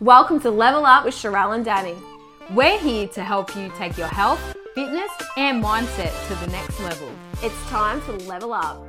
Welcome to Level Up with Sharelle and Danny. We're here to help you take your health, fitness, and mindset to the next level. It's time to level up.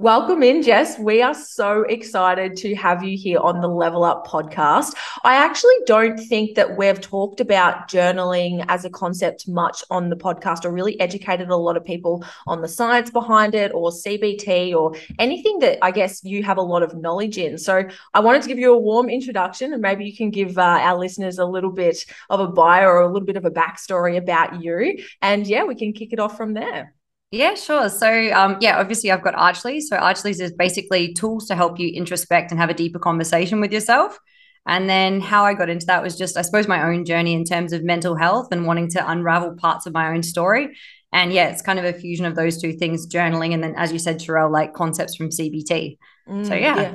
Welcome in, Jess. We are so excited to have you here on the Level Up podcast. I actually don't think that we've talked about journaling as a concept much on the podcast or really educated a lot of people on the science behind it or CBT or anything that I guess you have a lot of knowledge in. So I wanted to give you a warm introduction and maybe you can give uh, our listeners a little bit of a bio or a little bit of a backstory about you. And yeah, we can kick it off from there. Yeah, sure. So, um, yeah, obviously, I've got Archleys. So, Archleys is basically tools to help you introspect and have a deeper conversation with yourself. And then, how I got into that was just, I suppose, my own journey in terms of mental health and wanting to unravel parts of my own story. And yeah, it's kind of a fusion of those two things journaling and then, as you said, Sharelle, like concepts from CBT. Mm, so, yeah. yeah.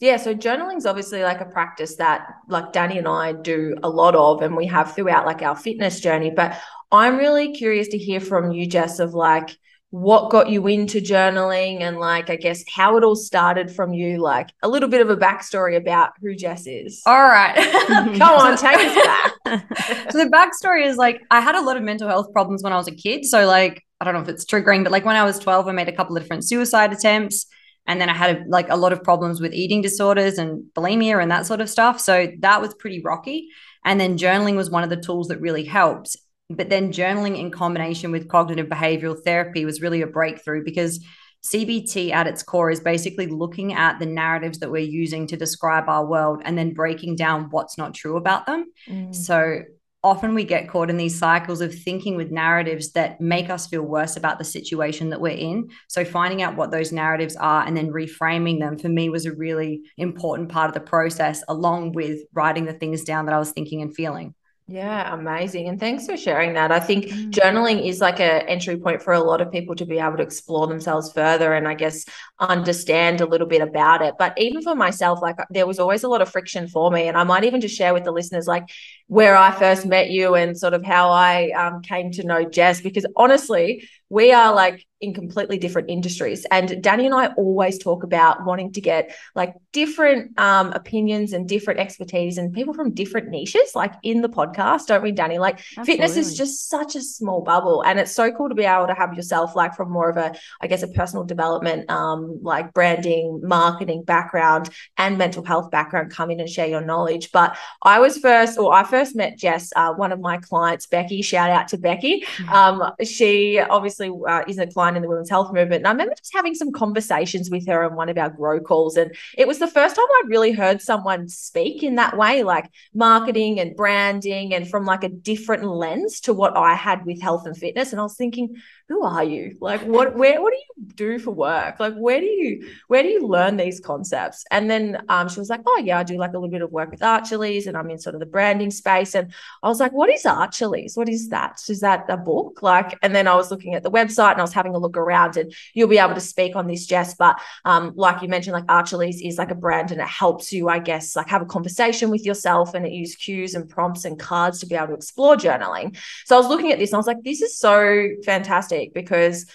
Yeah, so journaling is obviously like a practice that like Danny and I do a lot of and we have throughout like our fitness journey, but I'm really curious to hear from you Jess of like what got you into journaling and like I guess how it all started from you, like a little bit of a backstory about who Jess is. All right. Come on, take us back. so the backstory is like I had a lot of mental health problems when I was a kid. So like I don't know if it's triggering, but like when I was 12, I made a couple of different suicide attempts. And then I had a, like a lot of problems with eating disorders and bulimia and that sort of stuff. So that was pretty rocky. And then journaling was one of the tools that really helped. But then journaling in combination with cognitive behavioral therapy was really a breakthrough because CBT at its core is basically looking at the narratives that we're using to describe our world and then breaking down what's not true about them. Mm. So often we get caught in these cycles of thinking with narratives that make us feel worse about the situation that we're in. So finding out what those narratives are and then reframing them for me was a really important part of the process, along with writing the things down that I was thinking and feeling. Yeah, amazing. And thanks for sharing that. I think mm. journaling is like a entry point for a lot of people to be able to explore themselves further and I guess understand a little bit about it. But even for myself, like there was always a lot of friction for me. And I might even just share with the listeners like where I first met you and sort of how I um, came to know Jess, because honestly, we are like in completely different industries. And Danny and I always talk about wanting to get like different um, opinions and different expertise and people from different niches, like in the podcast, don't we, Danny? Like Absolutely. fitness is just such a small bubble. And it's so cool to be able to have yourself like from more of a, I guess, a personal development, um, like branding, marketing background and mental health background come in and share your knowledge. But I was first, or I first met Jess, uh, one of my clients, Becky, shout out to Becky. Mm-hmm. Um, she obviously obviously uh, is a client in the women's health movement. And I remember just having some conversations with her on one of our grow calls. And it was the first time I'd really heard someone speak in that way, like marketing and branding and from like a different lens to what I had with health and fitness. And I was thinking, who are you? Like what where what do you do for work? Like where do you where do you learn these concepts? And then um, she was like, Oh yeah, I do like a little bit of work with Archleys and I'm in sort of the branding space. And I was like, What is Archleys? What is that? Is that a book? Like, and then I was looking at the website and I was having a look around and you'll be able to speak on this, Jess. But um, like you mentioned, like Archleys is like a brand and it helps you, I guess, like have a conversation with yourself and it uses cues and prompts and cards to be able to explore journaling. So I was looking at this and I was like, this is so fantastic because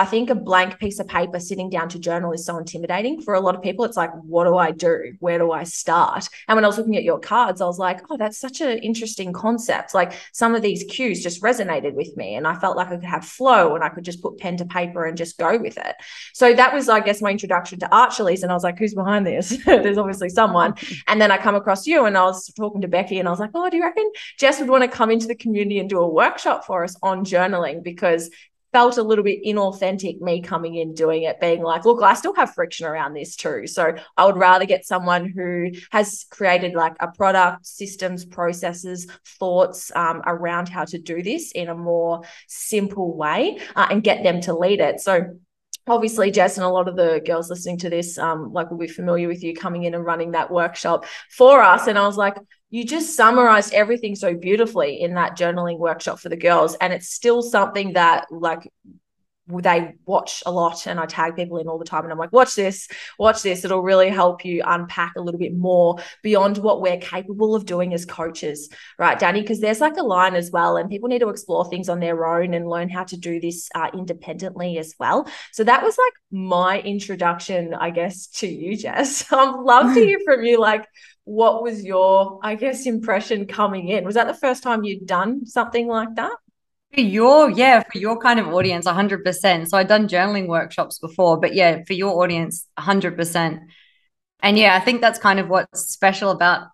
I think a blank piece of paper sitting down to journal is so intimidating for a lot of people. It's like, what do I do? Where do I start? And when I was looking at your cards, I was like, oh, that's such an interesting concept. Like some of these cues just resonated with me. And I felt like I could have flow and I could just put pen to paper and just go with it. So that was, I guess, my introduction to Archleys. And I was like, who's behind this? There's obviously someone. And then I come across you and I was talking to Becky and I was like, oh, do you reckon Jess would want to come into the community and do a workshop for us on journaling? Because felt a little bit inauthentic me coming in doing it being like look i still have friction around this too. So i would rather get someone who has created like a product systems processes thoughts um, around how to do this in a more simple way uh, and get them to lead it. So obviously jess and a lot of the girls listening to this um, like will be familiar with you coming in and running that workshop for us. And i was like you just summarized everything so beautifully in that journaling workshop for the girls. And it's still something that like they watch a lot and I tag people in all the time and I'm like, watch this, watch this. It'll really help you unpack a little bit more beyond what we're capable of doing as coaches, right, Danny? Because there's like a line as well, and people need to explore things on their own and learn how to do this uh, independently as well. So that was like my introduction, I guess, to you, Jess. I'd love to hear from you, like, what was your, I guess, impression coming in? Was that the first time you'd done something like that? For your, yeah, for your kind of audience, 100%. So I've done journaling workshops before, but yeah, for your audience, 100%. And yeah, I think that's kind of what's special about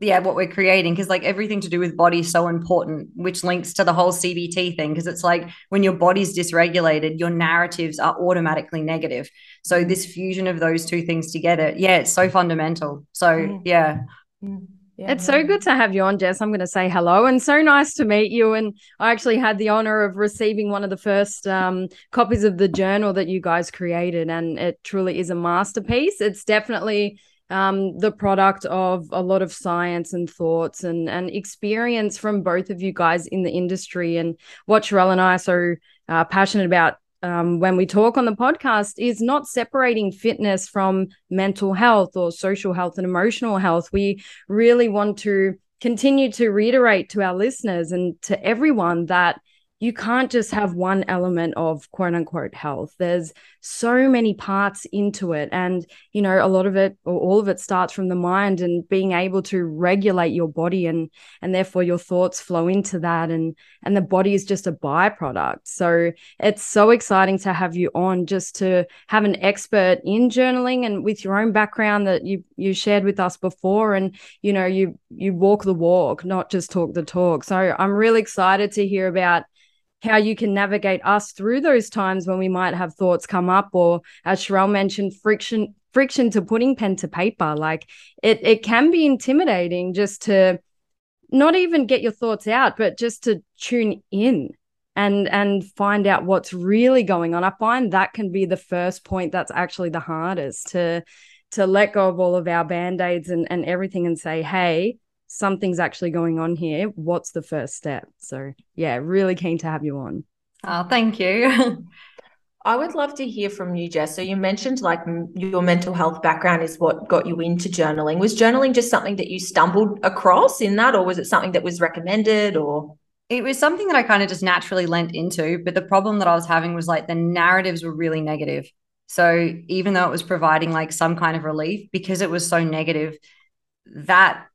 yeah what we're creating because like everything to do with body is so important which links to the whole cbt thing because it's like when your body's dysregulated your narratives are automatically negative so this fusion of those two things together yeah it's so fundamental so yeah mm. Yeah, it's so good to have you on, Jess. I'm going to say hello and so nice to meet you. And I actually had the honor of receiving one of the first um, copies of the journal that you guys created, and it truly is a masterpiece. It's definitely um, the product of a lot of science and thoughts and and experience from both of you guys in the industry. And what Sharelle and I are so uh, passionate about um, when we talk on the podcast is not separating fitness from mental health or social health and emotional health. We really want to continue to reiterate to our listeners and to everyone that you can't just have one element of quote unquote health. There's so many parts into it. And, you know, a lot of it or all of it starts from the mind and being able to regulate your body and and therefore your thoughts flow into that. And and the body is just a byproduct. So it's so exciting to have you on just to have an expert in journaling and with your own background that you you shared with us before. And, you know, you you walk the walk, not just talk the talk. So I'm really excited to hear about how you can navigate us through those times when we might have thoughts come up or as Sharelle mentioned friction friction to putting pen to paper. Like it it can be intimidating just to not even get your thoughts out but just to tune in and and find out what's really going on. I find that can be the first point that's actually the hardest to to let go of all of our band-aids and, and everything and say hey something's actually going on here. What's the first step? So, yeah, really keen to have you on. Oh, thank you. I would love to hear from you, Jess. So you mentioned like your mental health background is what got you into journaling. Was journaling just something that you stumbled across in that, or was it something that was recommended, or? It was something that I kind of just naturally lent into, but the problem that I was having was like the narratives were really negative. So even though it was providing like some kind of relief, because it was so negative, that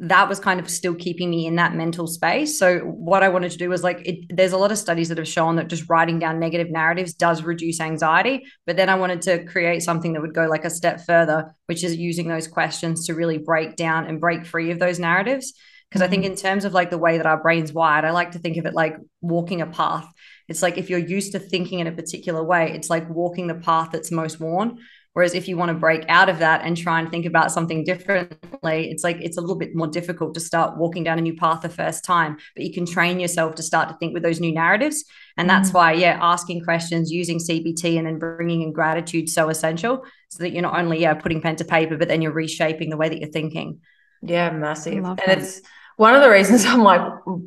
that was kind of still keeping me in that mental space. So what I wanted to do was like it, there's a lot of studies that have shown that just writing down negative narratives does reduce anxiety, but then I wanted to create something that would go like a step further, which is using those questions to really break down and break free of those narratives. Because I think mm-hmm. in terms of like the way that our brain's wired, I like to think of it like walking a path. It's like if you're used to thinking in a particular way, it's like walking the path that's most worn. Whereas if you want to break out of that and try and think about something differently, it's like it's a little bit more difficult to start walking down a new path the first time. But you can train yourself to start to think with those new narratives. And that's mm. why, yeah, asking questions, using CBT, and then bringing in gratitude so essential so that you're not only yeah, putting pen to paper, but then you're reshaping the way that you're thinking. Yeah, massive. And that. it's one of the reasons I'm like,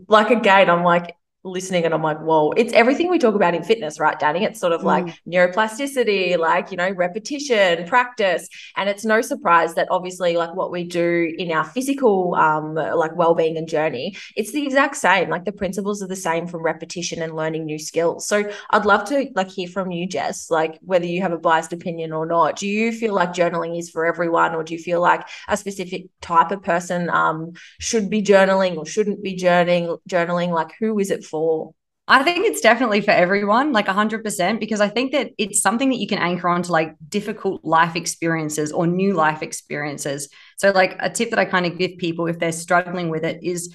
like again, I'm like, listening and I'm like, whoa, it's everything we talk about in fitness, right, Danny? It's sort of like mm. neuroplasticity, like, you know, repetition, practice. And it's no surprise that obviously, like what we do in our physical, um, like well-being and journey, it's the exact same. Like the principles are the same from repetition and learning new skills. So I'd love to like hear from you, Jess, like whether you have a biased opinion or not. Do you feel like journaling is for everyone, or do you feel like a specific type of person um should be journaling or shouldn't be journaling journaling? Like who is it for? I think it's definitely for everyone, like 100%, because I think that it's something that you can anchor on to like difficult life experiences or new life experiences. So, like, a tip that I kind of give people if they're struggling with it is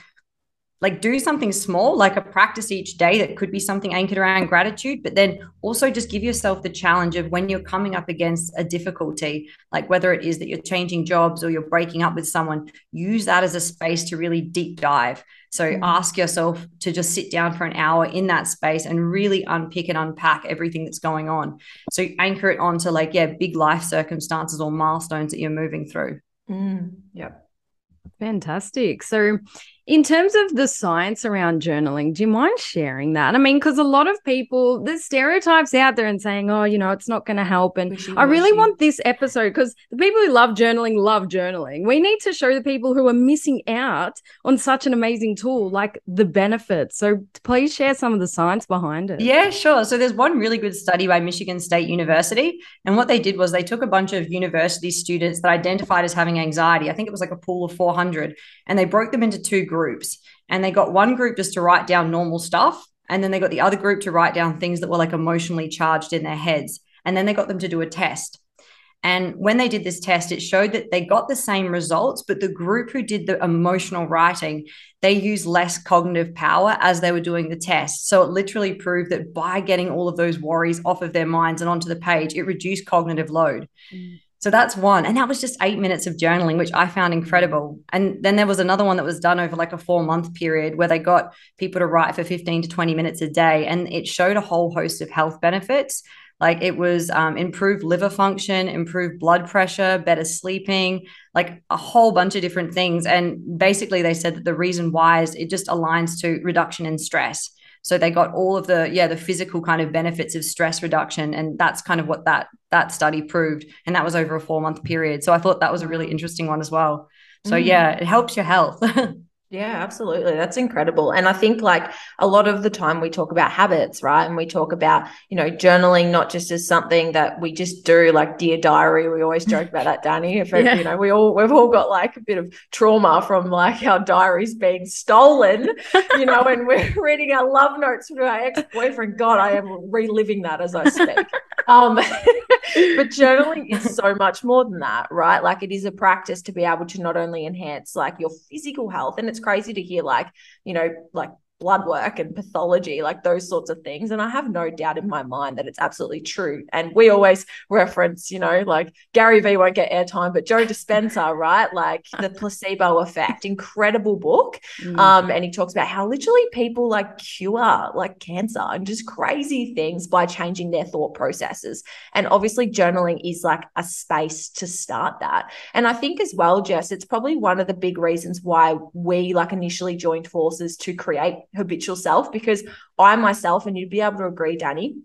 like do something small, like a practice each day that could be something anchored around gratitude, but then also just give yourself the challenge of when you're coming up against a difficulty, like whether it is that you're changing jobs or you're breaking up with someone, use that as a space to really deep dive. So mm-hmm. ask yourself to just sit down for an hour in that space and really unpick and unpack everything that's going on. So anchor it onto like, yeah, big life circumstances or milestones that you're moving through. Mm, yep. Fantastic. So in terms of the science around journaling, do you mind sharing that? I mean, because a lot of people, there's stereotypes out there and saying, oh, you know, it's not going to help. And wishy, I really want this episode because the people who love journaling love journaling. We need to show the people who are missing out on such an amazing tool, like the benefits. So please share some of the science behind it. Yeah, sure. So there's one really good study by Michigan State University. And what they did was they took a bunch of university students that identified as having anxiety. I think it was like a pool of 400, and they broke them into two groups groups. And they got one group just to write down normal stuff. And then they got the other group to write down things that were like emotionally charged in their heads. And then they got them to do a test. And when they did this test, it showed that they got the same results, but the group who did the emotional writing, they used less cognitive power as they were doing the test. So it literally proved that by getting all of those worries off of their minds and onto the page, it reduced cognitive load. Mm. So that's one. And that was just eight minutes of journaling, which I found incredible. And then there was another one that was done over like a four month period where they got people to write for 15 to 20 minutes a day. And it showed a whole host of health benefits. Like it was um, improved liver function, improved blood pressure, better sleeping, like a whole bunch of different things. And basically, they said that the reason why is it just aligns to reduction in stress. So they got all of the yeah the physical kind of benefits of stress reduction, and that's kind of what that that study proved, and that was over a four month period. So I thought that was a really interesting one as well. So mm. yeah, it helps your health. Yeah, absolutely. That's incredible. And I think like a lot of the time we talk about habits, right? And we talk about, you know, journaling not just as something that we just do like dear diary. We always joke about that, Danny. If yeah. you know, we all we've all got like a bit of trauma from like our diaries being stolen, you know, and we're reading our love notes from our ex-boyfriend. God, I am reliving that as I speak. Um, but journaling is so much more than that, right? Like it is a practice to be able to not only enhance like your physical health and it's crazy to hear like, you know, like blood work and pathology, like those sorts of things. And I have no doubt in my mind that it's absolutely true. And we always reference, you know, like Gary Vee won't get airtime, but Joe Dispenza, right? Like the placebo effect, incredible book. Mm. Um, and he talks about how literally people like cure like cancer and just crazy things by changing their thought processes. And obviously, journaling is like a space to start that. And I think as well, Jess, it's probably one of the big reasons why we like initially joined forces to create habitual self because I myself, and you'd be able to agree, Danny,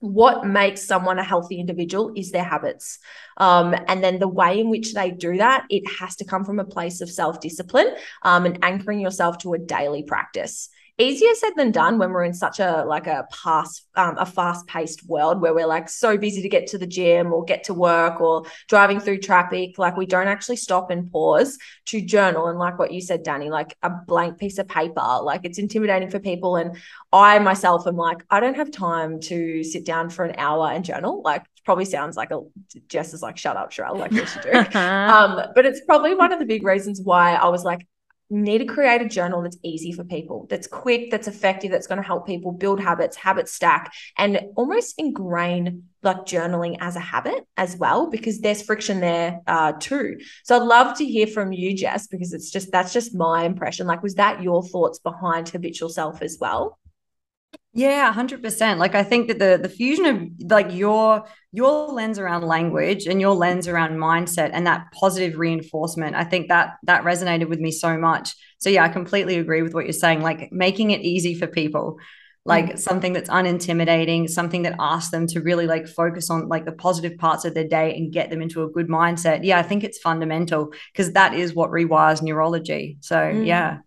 what makes someone a healthy individual is their habits. Um, and then the way in which they do that, it has to come from a place of self discipline um, and anchoring yourself to a daily practice easier said than done when we're in such a like a past um, a fast paced world where we're like so busy to get to the gym or get to work or driving through traffic. Like we don't actually stop and pause to journal. And like what you said danny like a blank piece of paper like it's intimidating for people. And i myself am like i don't have time to sit down for an hour and journal. Like probably sounds like a Jess is like shut up Sharelle like yes you do. Um but it's probably one of the big reasons why I was like need to create a journal that's easy for people, that's quick, that's effective, that's going to help people build habits, habit stack, and almost ingrain like journaling as a habit as well, because there's friction there uh, too. So I'd love to hear from you, Jess, because it's just that's just my impression. Like, was that your thoughts behind habitual self as well? Yeah, 100%. Like I think that the the fusion of like your your lens around language and your lens around mindset and that positive reinforcement, I think that that resonated with me so much. So yeah, I completely agree with what you're saying like making it easy for people. Like mm. something that's unintimidating, something that asks them to really like focus on like the positive parts of their day and get them into a good mindset. Yeah, I think it's fundamental because that is what rewires neurology. So, mm. yeah.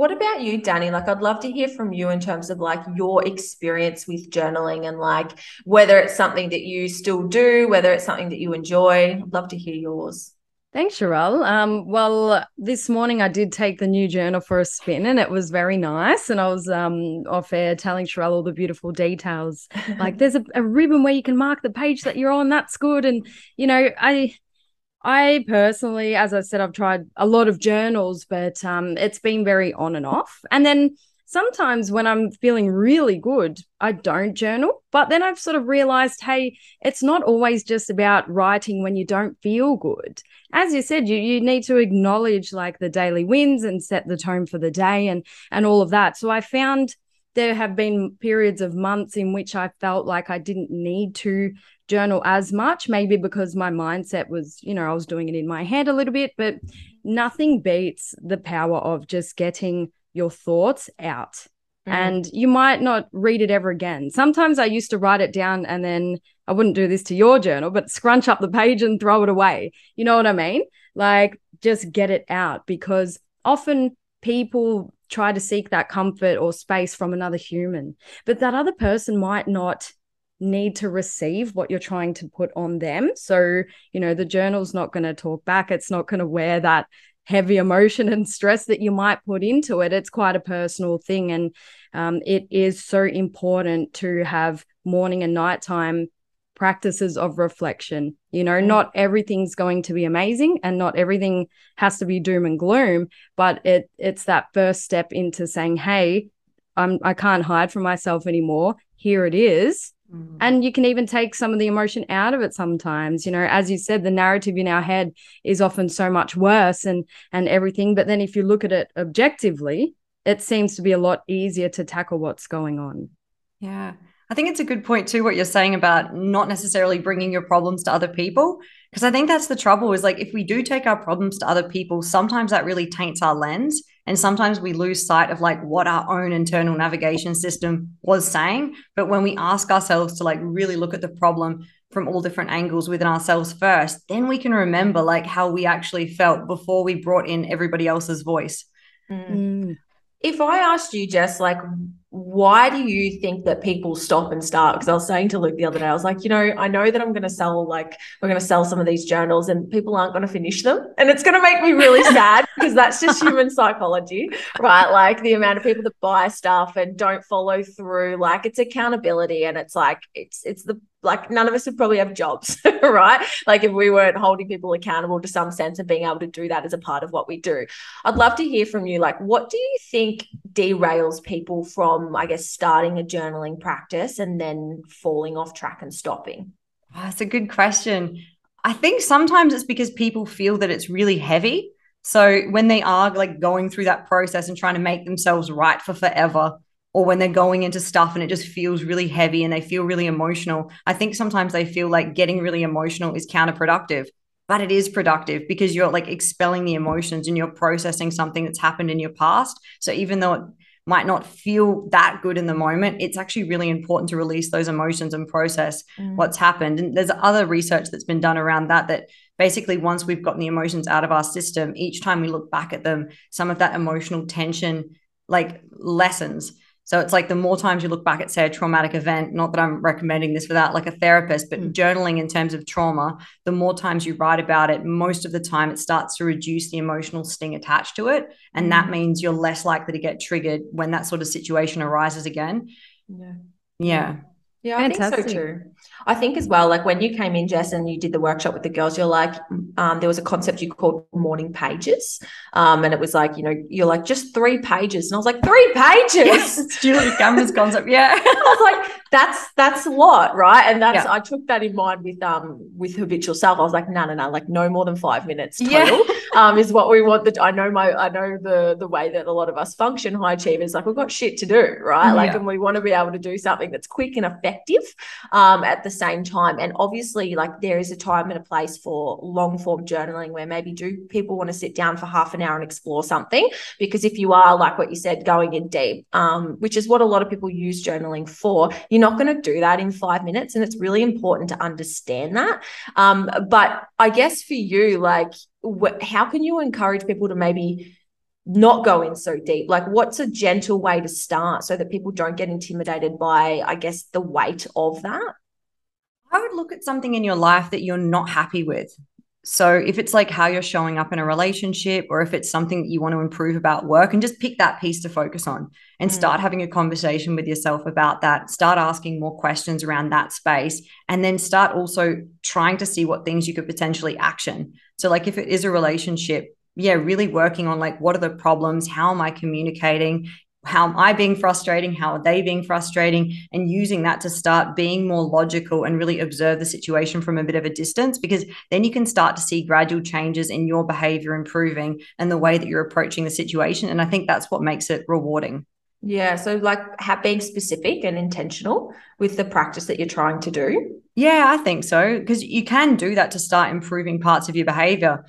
What about you, Danny? Like, I'd love to hear from you in terms of like your experience with journaling and like whether it's something that you still do, whether it's something that you enjoy. I'd love to hear yours. Thanks, Sharelle. Um, well, this morning I did take the new journal for a spin and it was very nice. And I was um, off air telling Sharelle all the beautiful details. like there's a, a ribbon where you can mark the page that you're on. That's good. And, you know, I I personally, as I said, I've tried a lot of journals, but um, it's been very on and off. And then sometimes when I'm feeling really good, I don't journal. But then I've sort of realized, hey, it's not always just about writing when you don't feel good. As you said, you you need to acknowledge like the daily wins and set the tone for the day and and all of that. So I found there have been periods of months in which I felt like I didn't need to journal as much, maybe because my mindset was, you know, I was doing it in my head a little bit. But nothing beats the power of just getting your thoughts out. Mm. And you might not read it ever again. Sometimes I used to write it down and then I wouldn't do this to your journal, but scrunch up the page and throw it away. You know what I mean? Like just get it out because often people try to seek that comfort or space from another human, but that other person might not need to receive what you're trying to put on them. So, you know, the journal's not going to talk back. It's not going to wear that heavy emotion and stress that you might put into it. It's quite a personal thing. And um, it is so important to have morning and nighttime practices of reflection. You know, mm. not everything's going to be amazing and not everything has to be doom and gloom, but it it's that first step into saying, "Hey, I'm I can't hide from myself anymore. Here it is." Mm. And you can even take some of the emotion out of it sometimes. You know, as you said, the narrative in our head is often so much worse and and everything, but then if you look at it objectively, it seems to be a lot easier to tackle what's going on. Yeah. I think it's a good point too, what you're saying about not necessarily bringing your problems to other people. Because I think that's the trouble is like if we do take our problems to other people, sometimes that really taints our lens. And sometimes we lose sight of like what our own internal navigation system was saying. But when we ask ourselves to like really look at the problem from all different angles within ourselves first, then we can remember like how we actually felt before we brought in everybody else's voice. Mm. If I asked you, Jess, like, why do you think that people stop and start? Because I was saying to Luke the other day, I was like, you know, I know that I'm going to sell, like, we're going to sell some of these journals and people aren't going to finish them. And it's going to make me really sad because that's just human psychology, right? Like, the amount of people that buy stuff and don't follow through, like, it's accountability and it's like, it's, it's the like none of us would probably have jobs, right? Like if we weren't holding people accountable to some sense of being able to do that as a part of what we do. I'd love to hear from you. Like, what do you think derails people from, I guess, starting a journaling practice and then falling off track and stopping? Oh, that's a good question. I think sometimes it's because people feel that it's really heavy. So when they are like going through that process and trying to make themselves right for forever, or when they're going into stuff and it just feels really heavy and they feel really emotional. I think sometimes they feel like getting really emotional is counterproductive, but it is productive because you're like expelling the emotions and you're processing something that's happened in your past. So even though it might not feel that good in the moment, it's actually really important to release those emotions and process mm. what's happened. And there's other research that's been done around that that basically once we've gotten the emotions out of our system, each time we look back at them, some of that emotional tension like lessens. So it's like the more times you look back at, say, a traumatic event, not that I'm recommending this without like a therapist, but mm. journaling in terms of trauma, the more times you write about it, most of the time it starts to reduce the emotional sting attached to it. And mm. that means you're less likely to get triggered when that sort of situation arises again. Yeah. Yeah. Yeah, I Fantastic. think so too. I think as well, like when you came in, Jess, and you did the workshop with the girls, you're like, um, there was a concept you called morning pages. Um, and it was like, you know, you're like, just three pages. And I was like, three pages. Yes, Julia Cameron's concept. Yeah. I was like, that's that's a lot, right? And that's yeah. I took that in mind with um with habitual self. I was like, no, no, no, like no more than five minutes total yeah. um is what we want. That I know my I know the the way that a lot of us function high achievers. Like we've got shit to do, right? Like, yeah. and we want to be able to do something that's quick and effective um at the same time. And obviously, like there is a time and a place for long form journaling where maybe do people want to sit down for half an hour and explore something? Because if you are like what you said, going in deep, um, which is what a lot of people use journaling for, you you're not going to do that in five minutes. And it's really important to understand that. Um, but I guess for you, like, wh- how can you encourage people to maybe not go in so deep? Like, what's a gentle way to start so that people don't get intimidated by, I guess, the weight of that? I would look at something in your life that you're not happy with. So if it's like how you're showing up in a relationship or if it's something that you want to improve about work and just pick that piece to focus on and mm. start having a conversation with yourself about that, start asking more questions around that space and then start also trying to see what things you could potentially action. So like if it is a relationship, yeah, really working on like what are the problems? How am I communicating? how am I being frustrating? How are they being frustrating? And using that to start being more logical and really observe the situation from a bit of a distance, because then you can start to see gradual changes in your behavior improving and the way that you're approaching the situation. And I think that's what makes it rewarding. Yeah. So, like being specific and intentional with the practice that you're trying to do. Yeah, I think so. Because you can do that to start improving parts of your behavior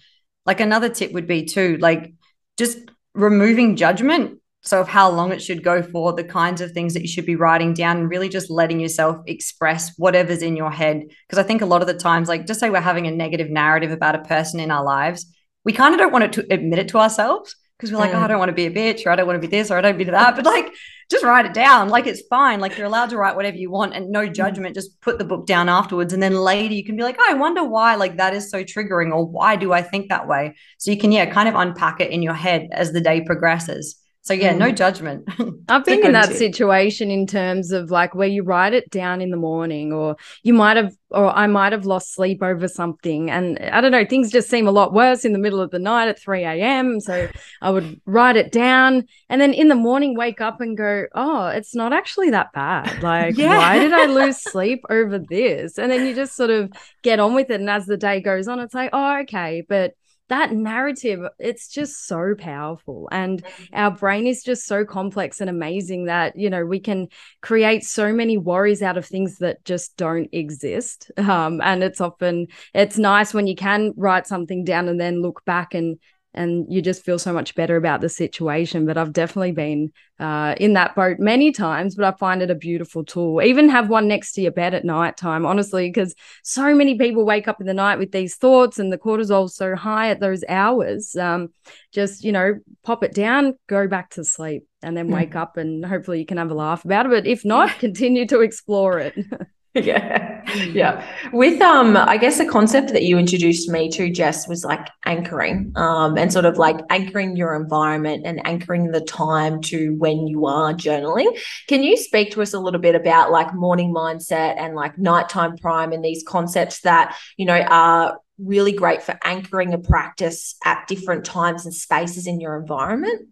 like another tip would be too, like just removing judgment. So, of how long it should go for, the kinds of things that you should be writing down, and really just letting yourself express whatever's in your head. Because I think a lot of the times, like, just say we're having a negative narrative about a person in our lives, we kind of don't want to admit it to ourselves because we're like, mm. oh, I don't want to be a bitch, or I don't want to be this, or I don't be that. But like, just write it down. Like it's fine. Like you're allowed to write whatever you want and no mm. judgment. Just put the book down afterwards. And then later you can be like, oh, I wonder why like that is so triggering, or why do I think that way? So you can, yeah, kind of unpack it in your head as the day progresses. So yeah, mm. no judgment. I've been in that situation in terms of like where you write it down in the morning or you might have or I might have lost sleep over something. And I don't know, things just seem a lot worse in the middle of the night at 3 a.m. So I would write it down and then in the morning wake up and go, Oh, it's not actually that bad. Like, yeah. why did I lose sleep over this? And then you just sort of get on with it. And as the day goes on, it's like, oh, okay. But that narrative it's just so powerful and mm-hmm. our brain is just so complex and amazing that you know we can create so many worries out of things that just don't exist um, and it's often it's nice when you can write something down and then look back and and you just feel so much better about the situation. But I've definitely been uh, in that boat many times, but I find it a beautiful tool. Even have one next to your bed at night time, honestly, because so many people wake up in the night with these thoughts and the cortisol's so high at those hours. Um, just, you know, pop it down, go back to sleep, and then wake mm. up and hopefully you can have a laugh about it. But if not, continue to explore it. yeah. Yeah. With um i guess the concept that you introduced me to jess was like anchoring um and sort of like anchoring your environment and anchoring the time to when you are journaling. Can you speak to us a little bit about like morning mindset and like nighttime prime and these concepts that you know are really great for anchoring a practice at different times and spaces in your environment?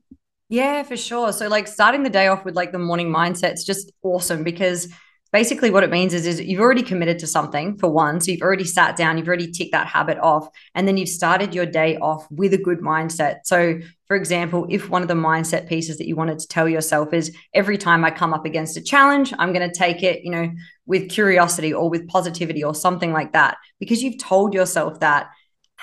Yeah for sure. So like starting the day off with like the morning mindset is just awesome because basically what it means is, is you've already committed to something for one so you've already sat down you've already ticked that habit off and then you've started your day off with a good mindset. So for example if one of the mindset pieces that you wanted to tell yourself is every time i come up against a challenge i'm going to take it you know with curiosity or with positivity or something like that because you've told yourself that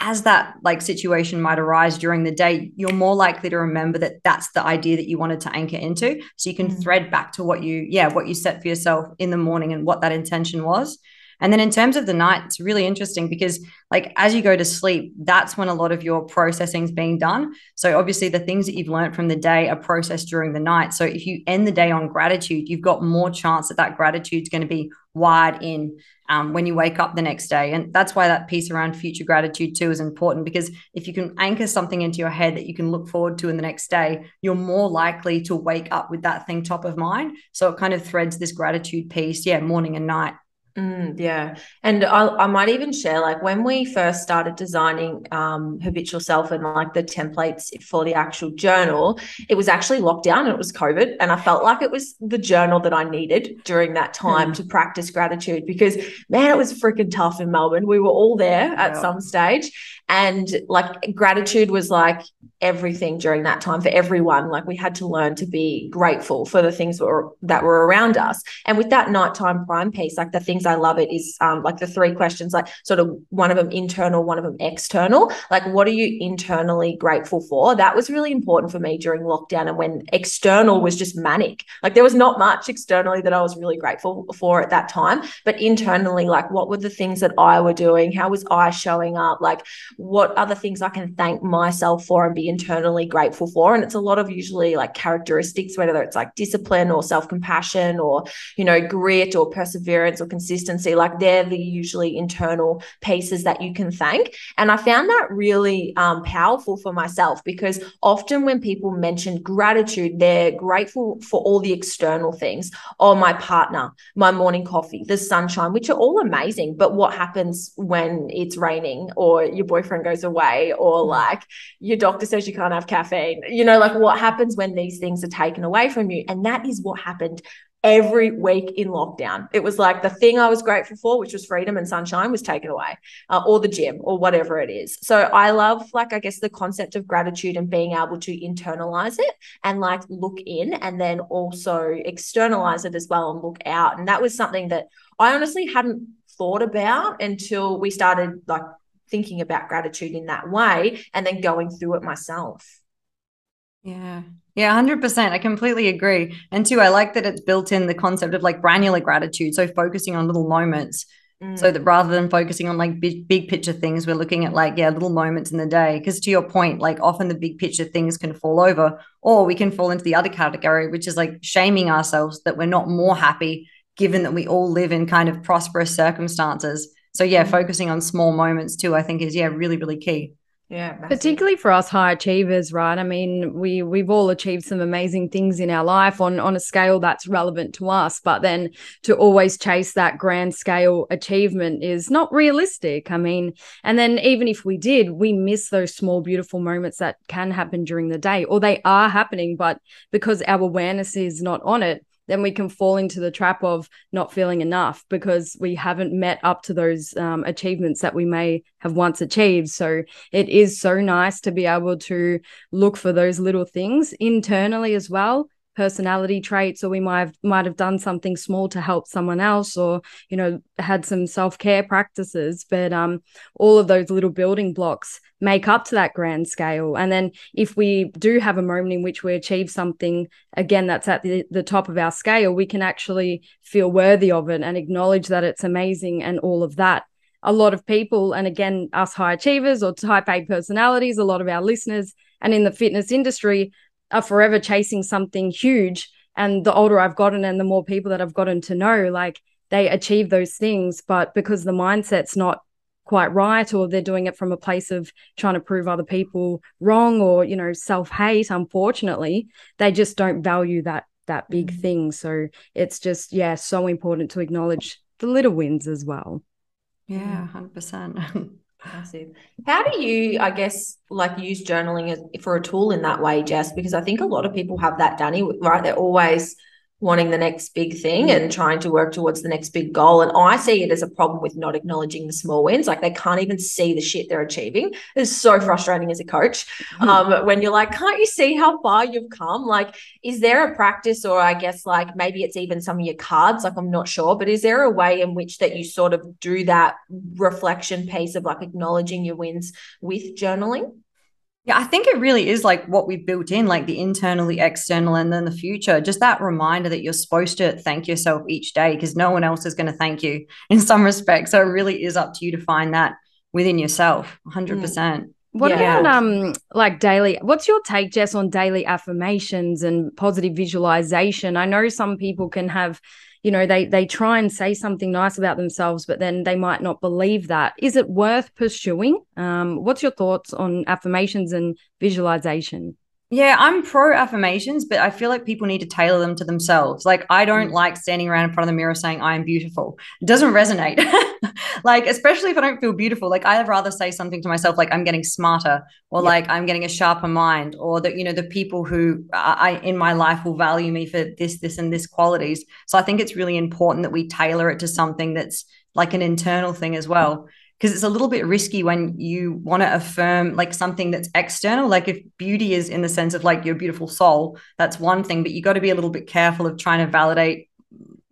as that like situation might arise during the day you're more likely to remember that that's the idea that you wanted to anchor into. So you can mm. thread back to what you yeah what you set for yourself in the morning and what that intention was. And then in terms of the night it's really interesting because like as you go to sleep that's when a lot of your processing is being done. So obviously the things that you've learned from the day are processed during the night. So if you end the day on gratitude you've got more chance that that gratitude is going to be wired in um, when you wake up the next day. And that's why that piece around future gratitude too is important because if you can anchor something into your head that you can look forward to in the next day, you're more likely to wake up with that thing top of mind. So it kind of threads this gratitude piece, yeah, morning and night. Mm, yeah. And I, I might even share like when we first started designing um, habitual self and like the templates for the actual journal, it was actually lockdown and it was COVID. And I felt like it was the journal that I needed during that time mm. to practice gratitude because, man, it was freaking tough in Melbourne. We were all there at yeah. some stage. And like gratitude was like everything during that time for everyone. Like we had to learn to be grateful for the things that were, that were around us. And with that nighttime prime piece, like the things I love it is um, like the three questions, like sort of one of them internal, one of them external. Like, what are you internally grateful for? That was really important for me during lockdown and when external was just manic. Like there was not much externally that I was really grateful for at that time, but internally, like what were the things that I were doing? How was I showing up? Like what other things I can thank myself for and be internally grateful for. And it's a lot of usually like characteristics, whether it's like discipline or self compassion or, you know, grit or perseverance or consistency. Like they're the usually internal pieces that you can thank. And I found that really um, powerful for myself because often when people mention gratitude, they're grateful for all the external things. Oh, my partner, my morning coffee, the sunshine, which are all amazing. But what happens when it's raining or your boyfriend? Boyfriend goes away or mm. like your doctor says you can't have caffeine you know like what happens when these things are taken away from you and that is what happened every week in lockdown. It was like the thing I was grateful for, which was freedom and sunshine, was taken away, uh, or the gym, or whatever it is. So I love, like, I guess the concept of gratitude and being able to internalize it and like look in and then also externalize it as well and look out. And that was something that I honestly hadn't thought about until we started like thinking about gratitude in that way and then going through it myself. Yeah. Yeah, 100%. I completely agree. And two, I like that it's built in the concept of like granular gratitude. So focusing on little moments. Mm. So that rather than focusing on like big, big picture things, we're looking at like, yeah, little moments in the day. Because to your point, like often the big picture things can fall over, or we can fall into the other category, which is like shaming ourselves that we're not more happy given that we all live in kind of prosperous circumstances. So yeah, mm. focusing on small moments too, I think is yeah, really, really key. Yeah, massive. particularly for us high achievers, right? I mean, we we've all achieved some amazing things in our life on on a scale that's relevant to us, but then to always chase that grand scale achievement is not realistic. I mean, and then even if we did, we miss those small beautiful moments that can happen during the day or they are happening, but because our awareness is not on it, then we can fall into the trap of not feeling enough because we haven't met up to those um, achievements that we may have once achieved. So it is so nice to be able to look for those little things internally as well personality traits or we might have might have done something small to help someone else or you know had some self-care practices. But um all of those little building blocks make up to that grand scale. And then if we do have a moment in which we achieve something again that's at the, the top of our scale we can actually feel worthy of it and acknowledge that it's amazing and all of that. A lot of people and again us high achievers or type A personalities a lot of our listeners and in the fitness industry are forever chasing something huge. And the older I've gotten and the more people that I've gotten to know, like they achieve those things, but because the mindset's not quite right or they're doing it from a place of trying to prove other people wrong or you know self-hate unfortunately they just don't value that that big mm. thing so it's just yeah so important to acknowledge the little wins as well yeah 100% Massive. How do you, I guess, like use journaling as, for a tool in that way, Jess? Because I think a lot of people have that, Danny, right? They're always wanting the next big thing and trying to work towards the next big goal. And I see it as a problem with not acknowledging the small wins. Like they can't even see the shit they're achieving. It's so frustrating as a coach. Hmm. Um, when you're like, can't you see how far you've come? Like, is there a practice, or I guess like maybe it's even some of your cards, like I'm not sure, but is there a way in which that you sort of do that reflection piece of like acknowledging your wins with journaling? Yeah, I think it really is like what we built in, like the internal, the external, and then the future. Just that reminder that you're supposed to thank yourself each day because no one else is going to thank you in some respects. So it really is up to you to find that within yourself, 100%. Mm. What yeah. about um like daily what's your take Jess on daily affirmations and positive visualization? I know some people can have you know they they try and say something nice about themselves but then they might not believe that. Is it worth pursuing? Um, what's your thoughts on affirmations and visualization yeah, I'm pro affirmations, but I feel like people need to tailor them to themselves. Like, I don't mm. like standing around in front of the mirror saying, I am beautiful. It doesn't resonate. like, especially if I don't feel beautiful. Like, I'd rather say something to myself like, I'm getting smarter, or yeah. like, I'm getting a sharper mind, or that, you know, the people who I in my life will value me for this, this, and this qualities. So I think it's really important that we tailor it to something that's like an internal thing as well because it's a little bit risky when you want to affirm like something that's external like if beauty is in the sense of like your beautiful soul that's one thing but you got to be a little bit careful of trying to validate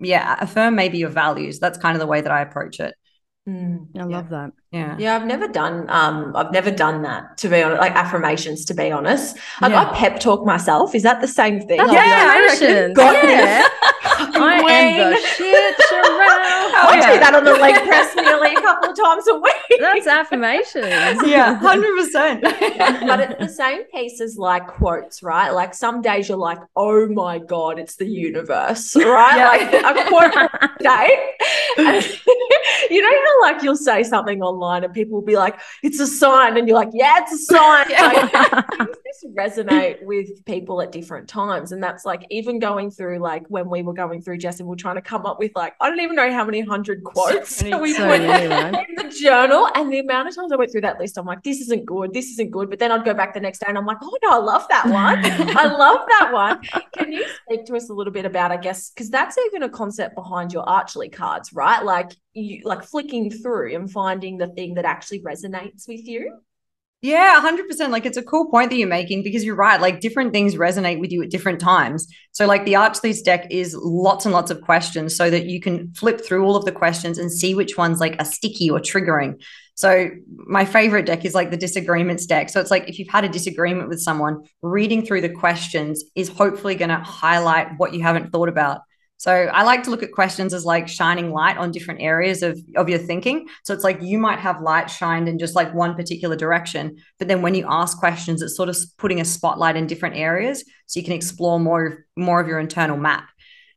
yeah affirm maybe your values that's kind of the way that i approach it Mm, I love that. Yeah. Yeah. I've never done um I've never done that to be honest, like affirmations to be honest. I, yeah. I pep talk myself. Is that the same thing? That's yeah, affirmations. yeah. I am the shit around. I do that on the leg press nearly a couple of times a week. That's affirmations. yeah, hundred percent. But it's the same piece as like quotes, right? Like some days you're like, oh my god, it's the universe, right? Yeah. Like a quote day. you know how like you'll say something online and people will be like, it's a sign, and you're like, yeah, it's a sign. Like, things resonate with people at different times, and that's like even going through like when we were going through Jess and we're trying to come up with like I don't even know how many hundred quotes so we so put many, right? in the journal, and the amount of times I went through that list, I'm like, this isn't good, this isn't good, but then I'd go back the next day and I'm like, oh no, I love that one, I love that one. Can you speak to us a little bit about, I guess, because that's even a concept behind your Archley cards, right? Like you like flicking through and finding the thing that actually resonates with you. Yeah, 100%. Like it's a cool point that you're making because you're right. Like different things resonate with you at different times. So, like the Archley's deck is lots and lots of questions so that you can flip through all of the questions and see which ones like are sticky or triggering. So my favorite deck is like the disagreements deck. So it's like if you've had a disagreement with someone, reading through the questions is hopefully going to highlight what you haven't thought about. So I like to look at questions as like shining light on different areas of, of your thinking. So it's like you might have light shined in just like one particular direction, but then when you ask questions, it's sort of putting a spotlight in different areas so you can explore more more of your internal map.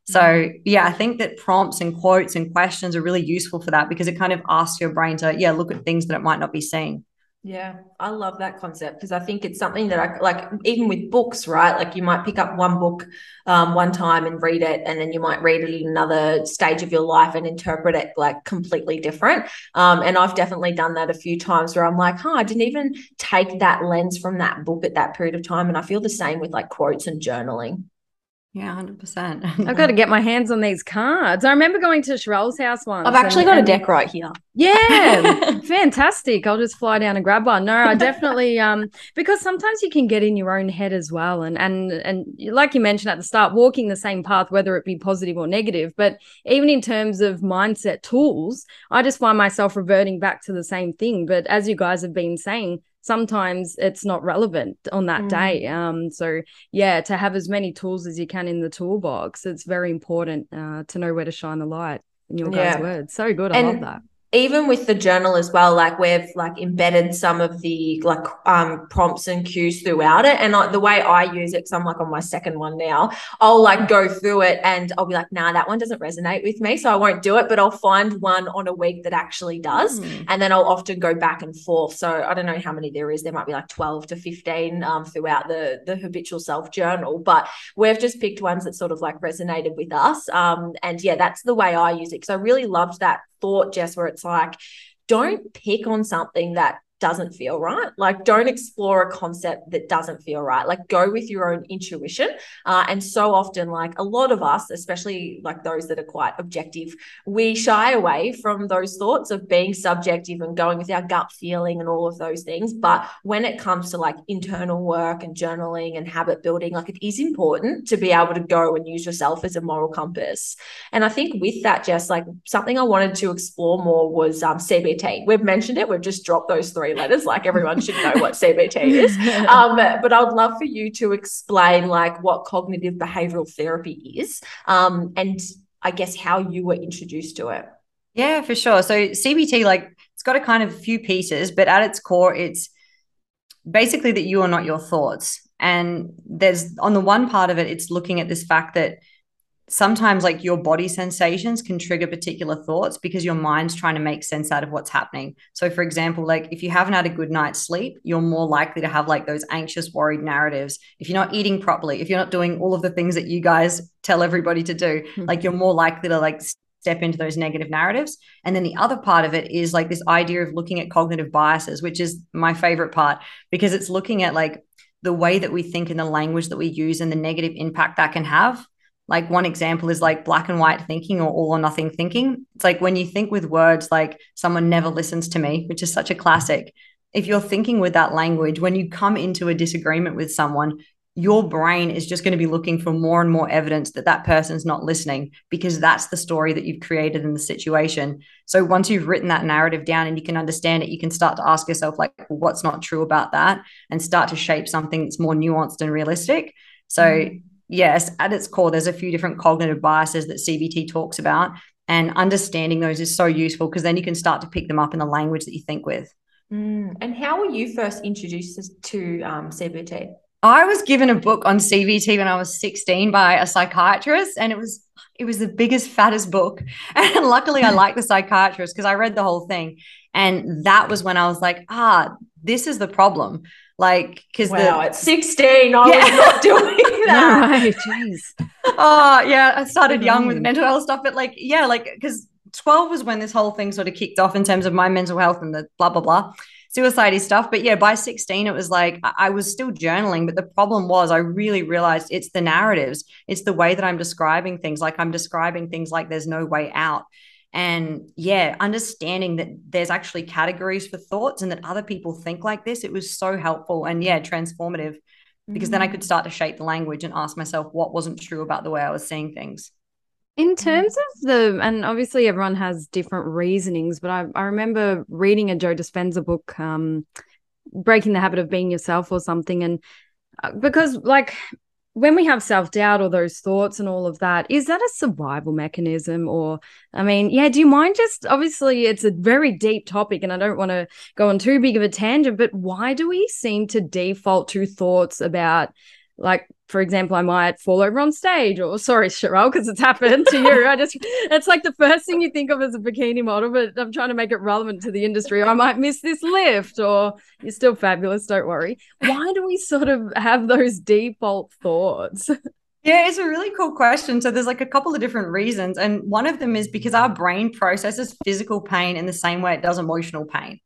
So mm-hmm. yeah, I think that prompts and quotes and questions are really useful for that because it kind of asks your brain to yeah look at things that it might not be seeing. Yeah, I love that concept because I think it's something that I like, even with books, right? Like you might pick up one book um, one time and read it, and then you might read it in another stage of your life and interpret it like completely different. Um, and I've definitely done that a few times where I'm like, huh, I didn't even take that lens from that book at that period of time. And I feel the same with like quotes and journaling. Yeah, hundred percent. I've got to get my hands on these cards. I remember going to Sharelle's house once. I've actually and, got a deck right here. Yeah, fantastic. I'll just fly down and grab one. No, I definitely um because sometimes you can get in your own head as well, and and and like you mentioned at the start, walking the same path, whether it be positive or negative. But even in terms of mindset tools, I just find myself reverting back to the same thing. But as you guys have been saying, sometimes it's not relevant on that mm. day. Um, so yeah, to have as many tools as you can in the toolbox, it's very important uh, to know where to shine the light. In your guys' words, so good. I and, love that even with the journal as well like we've like embedded some of the like um prompts and cues throughout it. And like the way i use it because i'm like on my second one now i'll like go through it and i'll be like nah that one doesn't resonate with me so i won't do it but i'll find one on a week that actually does mm. and then i'll often go back and forth. So i don't know how many there is. There might be like 12 to 15 um throughout the the habitual self journal but we've just picked ones that sort of like resonated with us. Um and yeah that's the way i use it because i really loved that thought, Jess, where it's like, don't pick on something that doesn't feel right. Like, don't explore a concept that doesn't feel right. Like, go with your own intuition. Uh, and so often, like a lot of us, especially like those that are quite objective, we shy away from those thoughts of being subjective and going with our gut feeling and all of those things. But when it comes to like internal work and journaling and habit building, like it is important to be able to go and use yourself as a moral compass. And I think with that, Jess, like something I wanted to explore more was um, CBT. We've mentioned it, we've just dropped those three three letters. Like everyone should know what CBT is. Um, but I'd love for you to explain like what cognitive behavioral therapy is, um, and I guess how you were introduced to it. Yeah, for sure. So CBT, like it's got a kind of few pieces, but at its core, it's basically that you are not your thoughts. And there's on the one part of it, it's looking at this fact that sometimes like your body sensations can trigger particular thoughts because your mind's trying to make sense out of what's happening. So for example, like if you haven't had a good night's sleep, you're more likely to have like those anxious worried narratives. If you're not eating properly, if you're not doing all of the things that you guys tell everybody to do, mm-hmm. like you're more likely to like step into those negative narratives. And then the other part of it is like this idea of looking at cognitive biases, which is my favorite part because it's looking at like the way that we think and the language that we use and the negative impact that can have like one example is like black and white thinking or all or nothing thinking. It's like when you think with words like someone never listens to me, which is such a classic. If you're thinking with that language, when you come into a disagreement with someone, your brain is just going to be looking for more and more evidence that that person's not listening because that's the story that you've created in the situation. So once you've written that narrative down and you can understand it, you can start to ask yourself, like, what's not true about that? And start to shape something that's more nuanced and realistic. So, mm yes, at its core, there's a few different cognitive biases that CBT talks about. And understanding those is so useful because then you can start to pick them up in the language that you think with. Mm. And how were you first introduced to um, CBT? I was given a book on CBT when I was 16 by a psychiatrist, and it was it was the biggest, fattest book. And luckily, I like the psychiatrist because I read the whole thing, and that was when I was like, ah, this is the problem. Like, because wow, the, at 16, I yeah. was not doing that. right, jeez. oh, yeah, I started young with mm. mental health stuff, but like, yeah, like, because 12 was when this whole thing sort of kicked off in terms of my mental health and the blah, blah, blah, suicide stuff. But yeah, by 16, it was like I was still journaling, but the problem was I really realized it's the narratives, it's the way that I'm describing things. Like, I'm describing things like there's no way out and yeah understanding that there's actually categories for thoughts and that other people think like this it was so helpful and yeah transformative because mm-hmm. then i could mm. start to shape the language and ask myself what wasn't true about the way i was seeing things In terms of the, and obviously everyone has different reasonings, but I, I remember reading a Joe Dispenza book, um, Breaking the Habit of Being Yourself or something. And uh, because, like, when we have self doubt or those thoughts and all of that, is that a survival mechanism? Or, I mean, yeah, do you mind just obviously it's a very deep topic and I don't want to go on too big of a tangent, but why do we seem to default to thoughts about like for example, I might fall over on stage, or sorry, Sharelle, because it's happened to you. I just, it's like the first thing you think of as a bikini model, but I'm trying to make it relevant to the industry. I might miss this lift, or you're still fabulous, don't worry. Why do we sort of have those default thoughts? Yeah, it's a really cool question. So there's like a couple of different reasons. And one of them is because our brain processes physical pain in the same way it does emotional pain.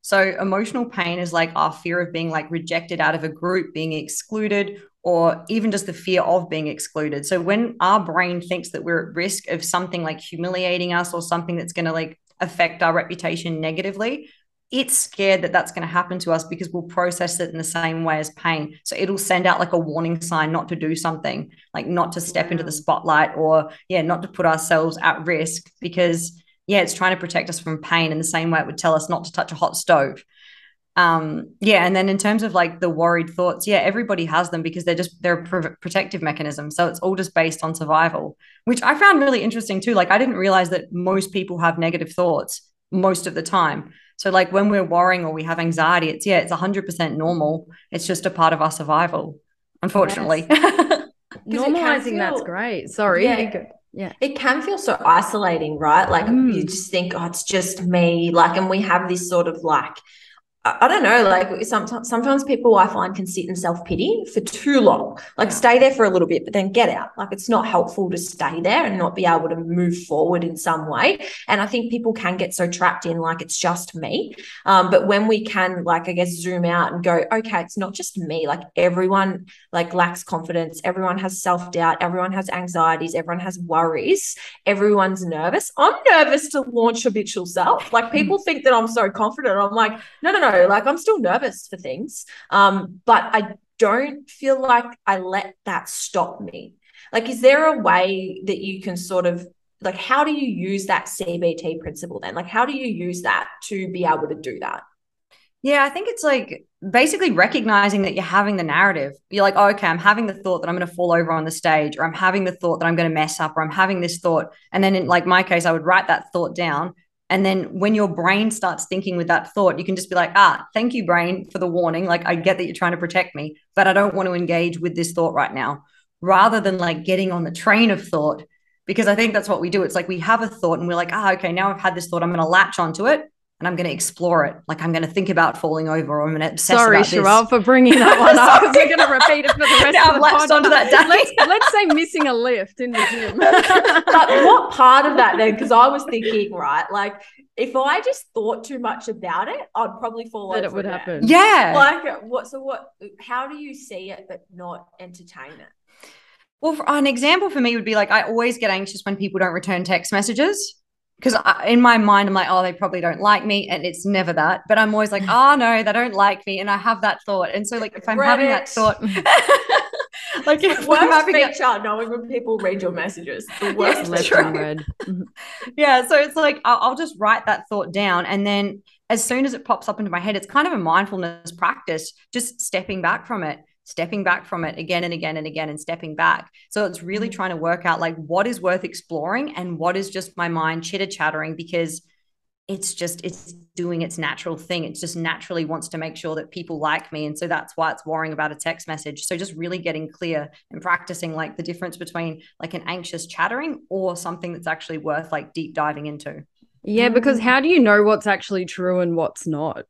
So emotional pain is like our fear of being like rejected out of a group, being excluded, or even just the fear of being excluded. So when our brain thinks that we're at risk of something like humiliating us or something that's going to like affect our reputation negatively, it's scared that that's going to happen to us because we'll process it in the same way as pain. So it'll send out like a warning sign not to do something, like not to step into the spotlight or yeah, not to put ourselves at risk because yeah, it's trying to protect us from pain in the same way it would tell us not to touch a hot stove um yeah and then in terms of like the worried thoughts yeah everybody has them because they're just they're a protective mechanism so it's all just based on survival which i found really interesting too like i didn't realize that most people have negative thoughts most of the time so like when we're worrying or we have anxiety it's yeah it's 100% normal it's just a part of our survival unfortunately yes. normalizing feel, that's great sorry yeah. Yeah. It can feel so isolating, right? Like mm. you just think, oh, it's just me. Like, and we have this sort of like I don't know, like sometimes sometimes people I find can sit in self-pity for too long. Like stay there for a little bit, but then get out. Like it's not helpful to stay there and not be able to move forward in some way. And I think people can get so trapped in like it's just me. Um, but when we can like I guess zoom out and go, okay, it's not just me. Like everyone like lacks confidence, everyone has self-doubt, everyone has anxieties, everyone has worries, everyone's nervous. I'm nervous to launch habitual self. Like people think that I'm so confident. I'm like, no, no, no like I'm still nervous for things. Um, but I don't feel like I let that stop me. Like, is there a way that you can sort of like how do you use that CBT principle then? Like, how do you use that to be able to do that? Yeah, I think it's like basically recognizing that you're having the narrative. You're like, oh, okay, I'm having the thought that I'm going to fall over on the stage, or I'm having the thought that I'm going to mess up, or I'm having this thought. And then in like my case, I would write that thought down and then when your brain starts thinking with that thought, you can just be like, ah, thank you, brain, for the warning. Like, I get that you're trying to protect me, but I don't want to engage with this thought right now, rather than like getting on the train of thought. Because I think that's what we do. It's like we have a thought and we're like, ah, okay, now I've had this thought. I'm going to latch onto it and I'm going to explore it. Like I'm going to think about falling over, or I'm going to obsess Sorry, about Sharelle, for bringing that one up because we're going to repeat it for the rest now of the podcast. onto that day. Let's, let's, say missing a lift in the gym. but what part of that then? Because I was thinking, right, like if I just thought too much about it, I'd probably fall that over. It would happen. Yeah. Like what? So what? How do you see it but not entertain it? Well, for, an example for me would be like I always get anxious when people don't return text messages because in my mind I'm like, oh, they probably don't like me, and it's never that. But I'm always like, oh no, they don't like me, and I have that thought. And so like if I'm Reddit. having that thought, like if worst I'm having feature, a- knowing when people read your messages, the worst unread. yeah, so it's like I'll, I'll just write that thought down, and then as soon as it pops up into my head, it's kind of a mindfulness practice, just stepping back from it stepping back from it again and again and again and stepping back. So it's really mm. trying to work out like what is worth exploring and what is just my mind chitter chattering because it's just it's doing its natural thing. It just naturally wants to make sure that people like me. And so that's why it's worrying about a text message. So just really getting clear and practicing like the difference between like an anxious chattering or something that's actually worth like deep diving into. Yeah, because mm. how do you know what's actually true and what's not?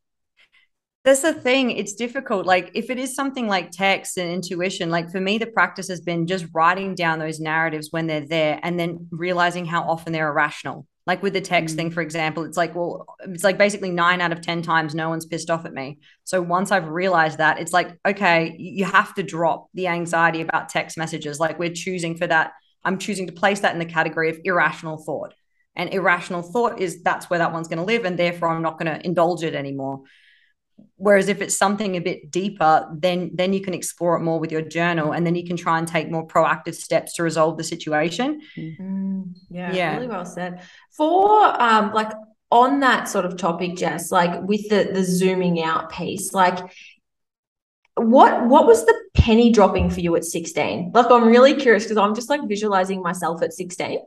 That's the thing it's difficult like if it is something like text and intuition like for me the practice has been just writing down those narratives when they're there and then realizing how often they're irrational. Like with the text mm. thing for example it's like well it's like basically 9 out of 10 times no one's pissed off at me. So once i've realized that it's like okay you have to drop the anxiety about text messages. Like we're choosing for that i'm choosing to place that in the category of irrational thought. And irrational thought is that's where that one's going to live and therefore i'm not going to indulge it anymore whereas if it's something a bit deeper then then you can explore it more with your journal and then you can try and take more proactive steps to resolve the situation. Mm, yeah, yeah. really well said. For um like on that sort of topic jess like with the the zooming out piece like what what was the penny dropping for you at 16 like i'm really curious because i'm just like visualizing myself at 16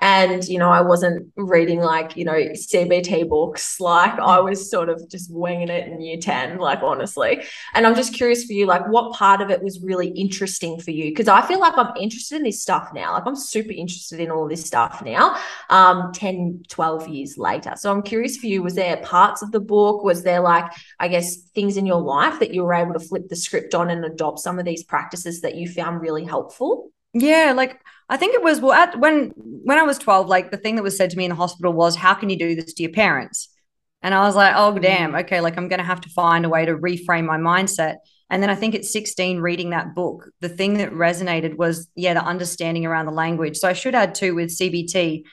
and you know i wasn't reading like you know cbt books. Like i was sort of just winging it in year 10 like honestly. And i'm just curious for you like what part of it was really interesting for you? Because i feel like i'm interested in this stuff now. Like i'm super interested in all this stuff now um 10 12 years later. So i'm curious for you was there parts of the book? Was there like i guess things in your life that you were able to flip the script on and adopt some of these practices that you found really helpful yeah like I think it was well at when when I was 12, like the thing that was said to me in the hospital was, How can you do this to your parents? And I was like, Oh mm. damn, okay, like I'm gonna have to find a way to reframe my mindset. And then I think at 16, reading that book, the thing that resonated was, yeah, the understanding around the language. So I should add too with CBT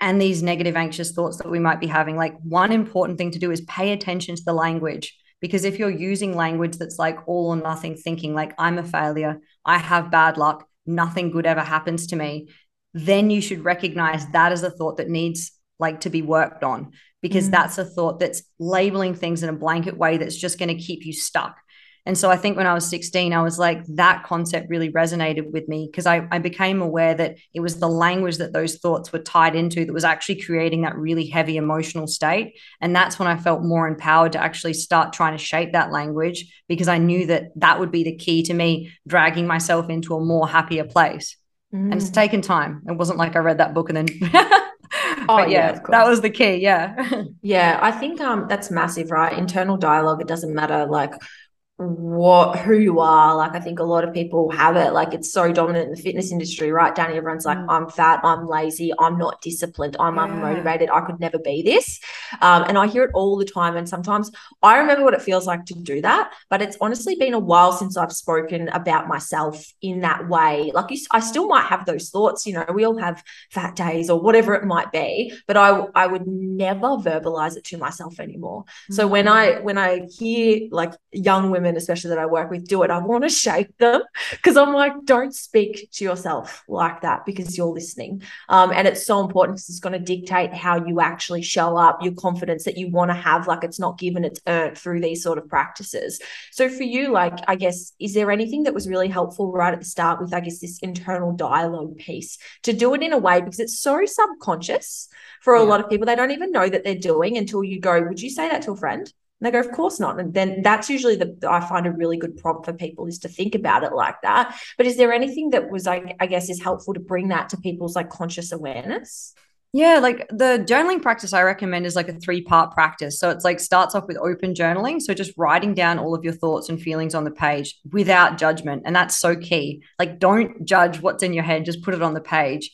and these negative, anxious thoughts that we might be having. Like, one important thing to do is pay attention to the language. Because if you're using language that's like all or nothing thinking, like, I'm a failure, I have bad luck, nothing good ever happens to me, then you should recognize that as a thought that needs like to be worked on because mm-hmm. that's a thought that's labeling things in a blanket way that's just going to keep you stuck. And so I think when I was 16, I was like, that concept really resonated with me because I, I became aware that it was the language that those thoughts were tied into that was actually creating that really heavy emotional state. And that's when I felt more empowered to actually start trying to shape that language because I knew that that would be the key to me dragging myself into a more happier place. Mm. And it's mm. taken time. It wasn't like I read that book and then. oh yeah, yeah that was the key. Yeah. yeah, I think um that's massive, right? Internal dialogue. It doesn't matter like what who you are like i think a lot of people have it like it's so dominant in the fitness industry right danny everyone's like mm. i'm fat i'm lazy i'm not disciplined i'm yeah. unmotivated i could never be this um, and i hear it all the time and sometimes i remember what it feels like to do that but it's honestly been a while since i've spoken about myself in that way like you, i still might have those thoughts you know we all have fat days or whatever it might be but i i would never verbalize it to myself anymore mm. so when i when i hear like young women women, especially that I work with, do it, I want to shake them because I'm like, don't speak to yourself like that because you're listening. Um, and it's so important because it's going to dictate how you actually show up, your confidence that you want to have. Like it's not given, it's earned through these sort of practices. So for you, like, I guess, is there anything that was really helpful right at the start with, I guess, this internal dialogue piece to do it in a way because it's so subconscious for a yeah. lot of people. They don't even know that they're doing until you go, would you say that to a friend? And they go, of course not. And then that's usually the I find a really good prompt for people is to think about it like that. But is there anything that was like I guess is helpful to bring that to people's like conscious awareness? Yeah, like the journaling practice I recommend is like a three part practice. So it's like starts off with open journaling. So just writing down all of your thoughts and feelings on the page without judgment. And that's so key. Like don't judge what's in your head, just put it on the page.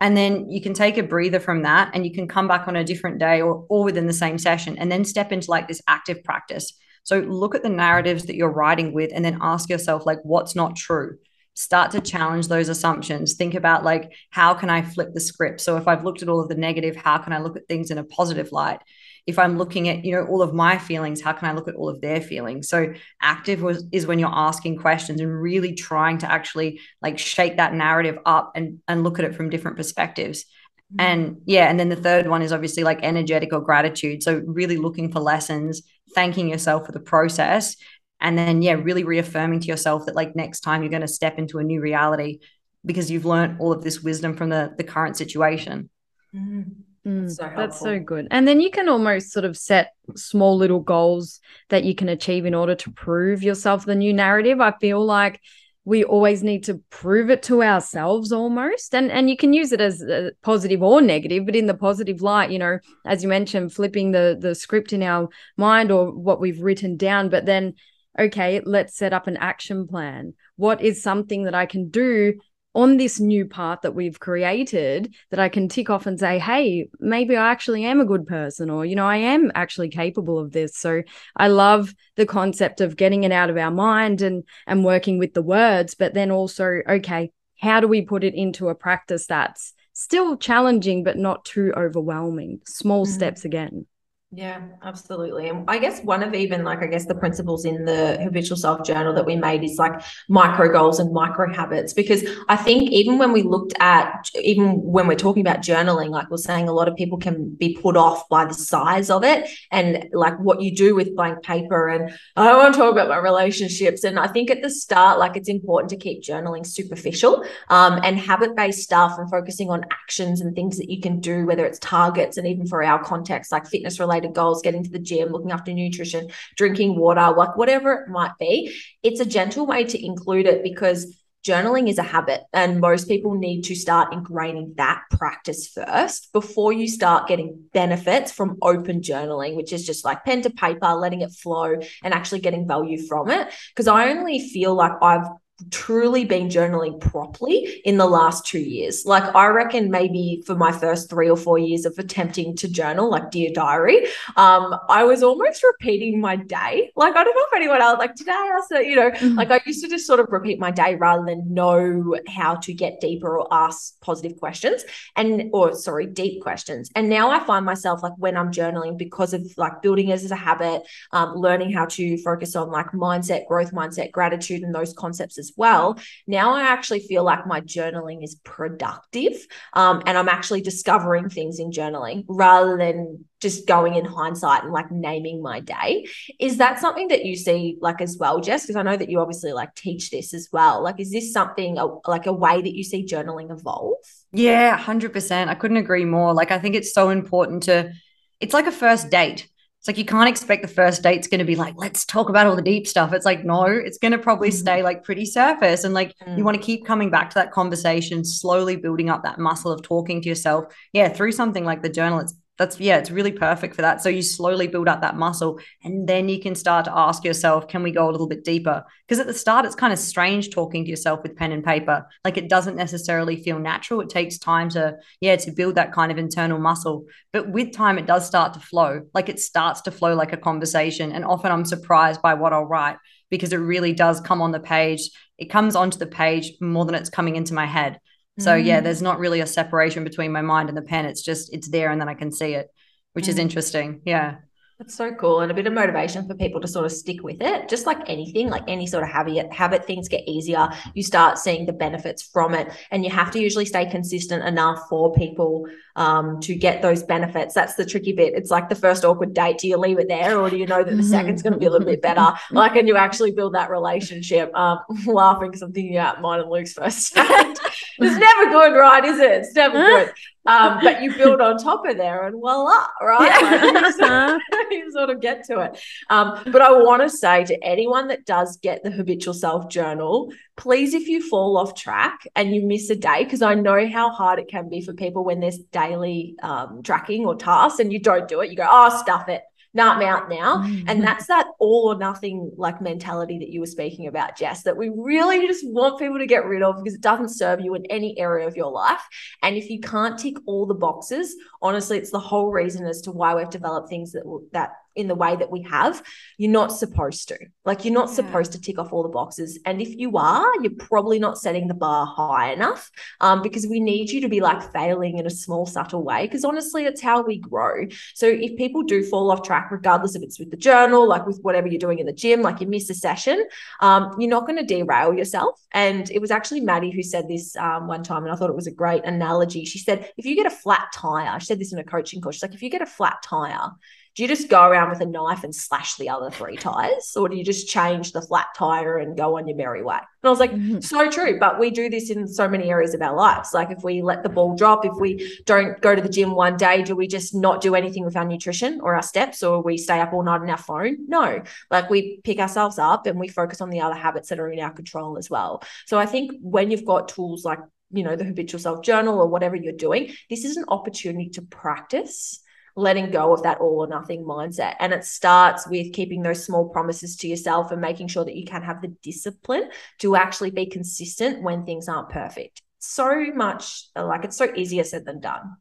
And then you can take a breather from that and you can come back on a different day or, or within the same session and then step into like this active practice. So look at the narratives that you're writing with and then ask yourself, like, what's not true? Start to challenge those assumptions. Think about, like, how can I flip the script? So if I've looked at all of the negative, how can I look at things in a positive light? If i'm looking at you know all of my feelings how can i look at all of their feelings so active was, is when you're asking questions and really trying to actually like shake that narrative up and and look at it from different perspectives mm-hmm. and yeah and then the third one is obviously like energetic or gratitude so really looking for lessons thanking yourself for the process and then yeah really reaffirming to yourself that like next time you're going to step into a new reality because you've learned all of this wisdom from the the current situation mm-hmm. Mm, so that's so good. And then you can almost sort of set small little goals that you can achieve in order to prove yourself the new narrative. I feel like we always need to prove it to ourselves almost and and you can use it as positive or negative but in the positive light you know as you mentioned flipping the the script in our mind or what we've written down but then okay let's set up an action plan what is something that i can do on this new path that we've created that I can tick off and say, hey, maybe I actually am a good person, or, you know, I am actually capable of this. So I love the concept of getting it out of our mind and and working with the words, but then also, okay, how do we put it into a practice that's still challenging but not too overwhelming? Small mm-hmm. steps again. Yeah, absolutely. And I guess one of even like I guess the principles in the habitual self journal that we made is like micro goals and micro habits because I think even when we looked at even when we're talking about journaling like we're saying a lot of people can be put off by the size of it and like what you do with blank paper and I don't want to talk about my relationships and I think at the start like it's important to keep journaling superficial um, and habit based stuff and focusing on actions and things that you can do whether it's targets and even for our context like fitness related related goals, getting to the gym, looking after nutrition, drinking water, like whatever it might be, it's a gentle way to include it because journaling is a habit and most people need to start ingraining that practice first before you start getting benefits from open journaling which is just like pen to paper letting it flow and actually getting value from it. Because i only feel like i've truly been journaling properly in the last two years. Like I reckon maybe for my first three or four years of attempting to journal, like dear diary, um, I was almost repeating my day. Like I don't know if anyone else like today I said, you know, mm-hmm. like I used to just sort of repeat my day rather than know how to get deeper or ask positive questions and or sorry, deep questions. And now I find myself like when I'm journaling because of like building it as a habit, um, learning how to focus on like mindset, growth mindset, gratitude, and those concepts as as well. Now I actually feel like my journaling is productive um, and I'm actually discovering things in journaling rather than just going in hindsight and like naming my day. Is that something that you see like as well, Jess? Because I know that you obviously like teach this as well. Like, is this something like a way that you see journaling evolve? Yeah, 100%. I couldn't agree more. Like, I think it's so important to, it's like a first date it's like you can't expect the first date's going to be like, let's talk about all the deep stuff. It's like, no, it's going to probably mm-hmm. stay like pretty surface. And like mm. you want to keep coming back to that conversation, slowly building up that muscle of talking to yourself. Yeah, through something like the journal, it's that's yeah it's really perfect for that. So you slowly build up that muscle and then you can start to ask yourself can we go a little bit deeper? Because at the start it's kind of strange talking to yourself with pen and paper. Like it doesn't necessarily feel natural. It takes time to yeah to build that kind of internal muscle. But with time it does start to flow. Like it starts to flow like a conversation and often i'm surprised by what i'll write because it really does come on the page. It comes onto the page more than it's coming into my head so mm. yeah, there's not really a separation between my mind and the pen. It's just it's there and then I can see it, which mm. is interesting. Yeah. That's so cool and a bit of motivation for people to sort of stick with it. Just like anything, like any sort of habit, habit things get easier. You start seeing the benefits from it, and you have to usually stay consistent enough for people um, to get those benefits. That's the tricky bit. It's like the first awkward date. Do you leave it there, or do you know that the mm-hmm. second's going to be a little bit better? Like, can you actually build that relationship? Um, laughing because I'm thinking about mine and Luke's first date. it's never good, right? Is it? It's never good um, but you build on top of there and voila, right? Yeah. Like you, sort of, you, sort of, get to it. Um, but I want to say to anyone that does get the habitual self journal, please, if you fall off track and you miss a day, because I know how hard it can be for people when there's daily um, tracking or tasks and you don't do it, you go, oh, stuff it no, I'm out now. Mm-hmm. And that's that all or nothing like mentality that you were speaking about, Jess, that we really just want people to get rid of because it doesn't serve you in any area of your life. And if you can't tick all the boxes, honestly, it's the whole reason as to why we've developed things that that in the way that we have, you're not supposed to. Like you're not yeah. supposed to tick off all the boxes. And if you are, you're probably not setting the bar high enough um, because we need you to be like failing in a small, subtle way. Because honestly, it's how we grow. So if people do fall off track, regardless if it's with the journal, like with whatever you're doing in the gym, like you miss a session, um, you're not going to derail yourself. And it was actually Maddie who said this um, one time, and I thought it was a great analogy. She said, if you get a flat tire, she said this in a coaching course, she's like, if you get a flat tire, do you just go around with a knife and slash the other three tires or do you just change the flat tire and go on your merry way? And i was like mm-hmm. so true but we do this in so many areas of our lives. Like if we let the ball drop if we don't go to the gym one day do we just not do anything with our nutrition or our steps or we stay up all night on our phone? No. Like we pick ourselves up and we focus on the other habits that are in our control as well. So i think when you've got tools like you know the habitual self journal or whatever you're doing this is an opportunity to practice letting go of that all or nothing mindset. And it starts with keeping those small promises to yourself and making sure that you can have the discipline to actually be consistent when things aren't perfect. So much like it's so easier said than done.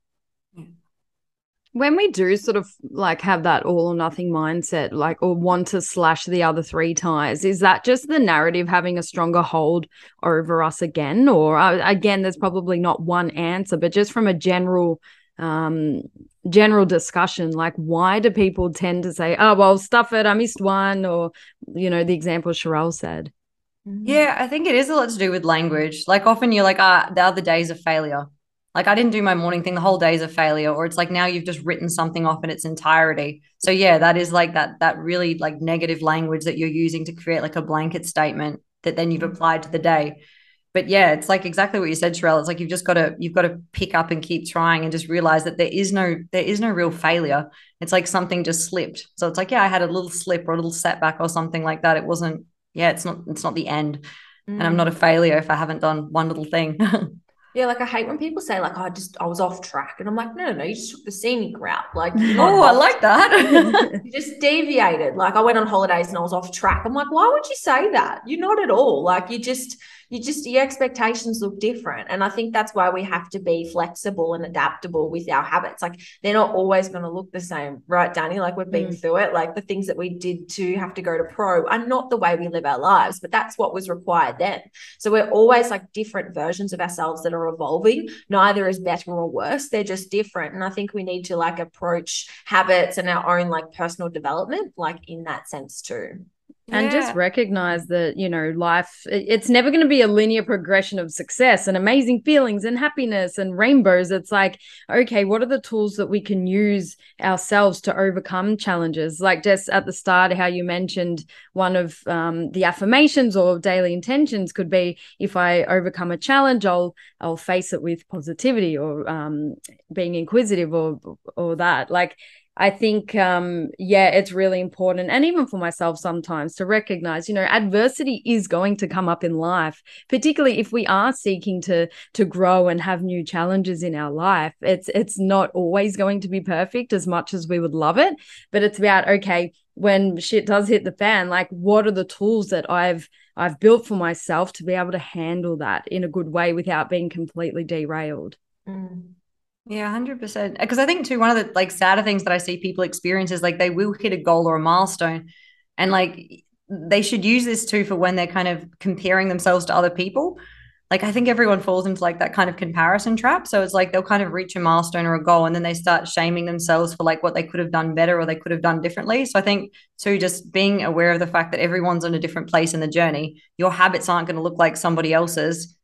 When we do sort of like have that all or nothing mindset, like, or want to slash the other three ties, is that just the narrative having a stronger hold over us again? Or uh, again, there's probably not one answer, but just from a general um, general discussion like why do people tend to say oh well stuff it i missed one or you know the example Sharelle said. Mm-hmm. yeah i think it is a lot to do with language. Like often you're like ah the other day's a failure. Like i didn't do my morning thing the whole day is a failure or it's like now you've just written something off in its entirety. So yeah that is like that that really like negative language that you're using to create like a blanket statement that then you've mm-hmm. applied to the day but yeah, it's like exactly what you said, Sharelle. It's like you've just got to you've got to pick up and keep trying and just realize that there is no there is no real failure. It's like something just slipped. So it's like, yeah, I had a little slip or a little setback or something like that. It wasn't, yeah, it's not it's not the end. Mm. And I'm not a mm. failure if I haven't done one little thing. Yeah, like I hate when people say like oh, I just I was off track, and I'm like, no, no, no, you just took the scenic route. Like, oh, I like that. you just deviated. Like I went on holidays and I was off track. I'm like, why would you say that? You're not at all. Like you just you just your expectations look different. And i think that's why we have to be flexible and adaptable with our habits. Like they're not always going to look the same right danny? Like we've been mm. through it. Like the things that we did to have to go to pro are not the way we live our lives but that's what was required then. So we're always like different versions of ourselves that are evolving. Neither is better or worse. They're just different. And i think we need to like approach habits and our own like personal development like in that sense too and just recognize that you know life it's never going to be a linear progression of success and amazing feelings and happiness and rainbows. It's like okay what are the tools that we can use ourselves to overcome challenges? Like just at the start how you mentioned one of um, the affirmations or daily intentions could be if i overcome a challenge i'll i'll face it with positivity or um, being inquisitive or or that. Like I think, um, yeah, it's really important. And even for myself, sometimes to recognize, you know, adversity is going to come up in life, particularly if we are seeking to to grow and have new challenges in our life. It's it's not always going to be perfect as much as we would love it, but it's about okay, when shit does hit the fan, like what are the tools that I've I've built for myself to be able to handle that in a good way without being completely derailed. Mm. Yeah, hundred percent. Because I think too, one of the like sadder things that I see people experience is like they will hit a goal or a milestone, and like they should use this too for when they're kind of comparing themselves to other people. Like I think everyone falls into like that kind of comparison trap. So it's like they'll kind of reach a milestone or a goal, and then they start shaming themselves for like what they could have done better or they could have done differently. So I think too, just being aware of the fact that everyone's in a different place in the journey. Your habits aren't going to look like somebody else's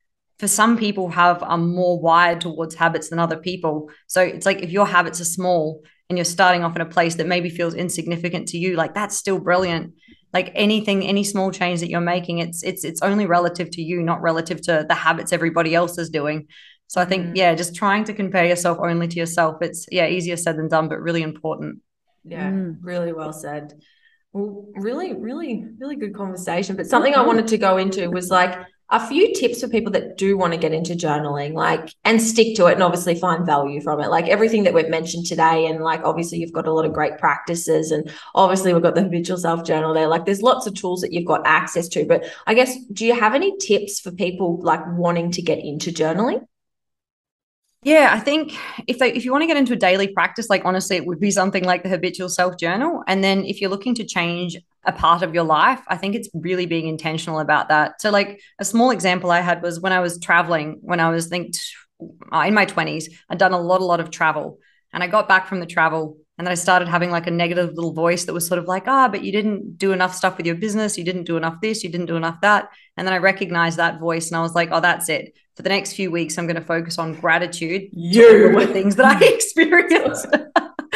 for some people have are more wired towards habits than other people. So it's like if your habits are small and you're starting off in a place that maybe feels insignificant to you, like that's still brilliant. Like anything, any small change that you're making, it's it's it's only relative to you, not relative to the habits everybody else is doing. So I think, mm. yeah, just trying to compare yourself only to yourself, it's yeah, easier said than done, but really important. Yeah, mm. really well said. Well, really, really, really good conversation. But something I mm-hmm. wanted to go into was like a few tips for people that do want to get into journaling like and stick to it and obviously find value from it. Like everything that we've mentioned today and like obviously you've got a lot of great practices and obviously we've got the habitual self journal there. Like there's lots of tools that you've got access to but i guess do you have any tips for people like wanting to get into journaling yeah, I think if they if you want to get into a daily practice, like honestly, it would be something like the habitual self journal. And then if you're looking to change a part of your life, I think it's really being intentional about that. So, like a small example I had was when I was traveling, when I was think uh, in my twenties, I'd done a lot, a lot of travel, and I got back from the travel, and then I started having like a negative little voice that was sort of like, ah, but you didn't do enough stuff with your business, you didn't do enough this, you didn't do enough that, and then I recognized that voice, and I was like, oh, that's it for the next few weeks, I'm going to focus on gratitude. You the things that I experienced.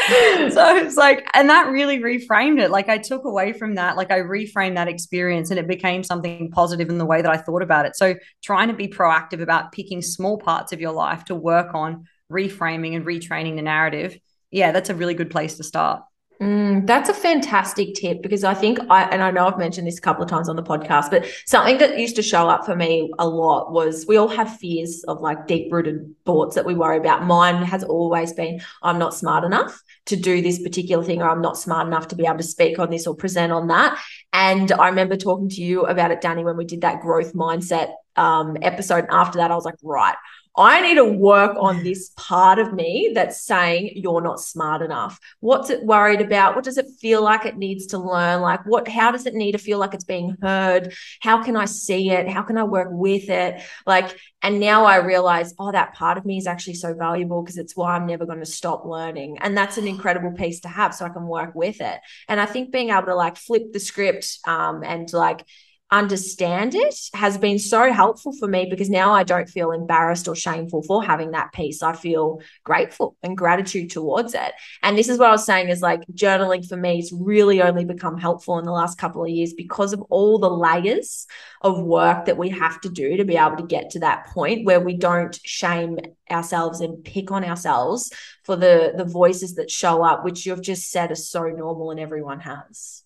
so it's like, and that really reframed it. Like I took away from that, like I reframed that experience and it became something positive in the way that I thought about it. So trying to be proactive about picking small parts of your life to work on reframing and retraining the narrative. Yeah, that's a really good place to start. Mm, that's a fantastic tip because I think I, and I know I've mentioned this a couple of times on the podcast, but something that used to show up for me a lot was we all have fears of like deep rooted thoughts that we worry about. Mine has always been I'm not smart enough to do this particular thing, or I'm not smart enough to be able to speak on this or present on that. And I remember talking to you about it, Danny, when we did that growth mindset um, episode. And after that, I was like, right, I need to work on this part of me that's saying you're not smart enough. What's it worried about? What does it feel like it needs to learn? Like what how does it need to feel like it's being heard? How can I see it? How can I work with it? Like and now I realize, oh, that part of me is actually so valuable because it's why I'm never going to stop learning. And that's an incredible piece to have so I can work with it. And I think being able to like flip the script um, and like understand it has been so helpful for me because now I don't feel embarrassed or shameful for having that piece. I feel grateful and gratitude towards it. And this is what I was saying is like journaling for me has really only become helpful in the last couple of years because of all the layers of work that we have to do to be able to get to that point where we don't shame ourselves and pick on ourselves for the the voices that show up which you've just said are so normal and everyone has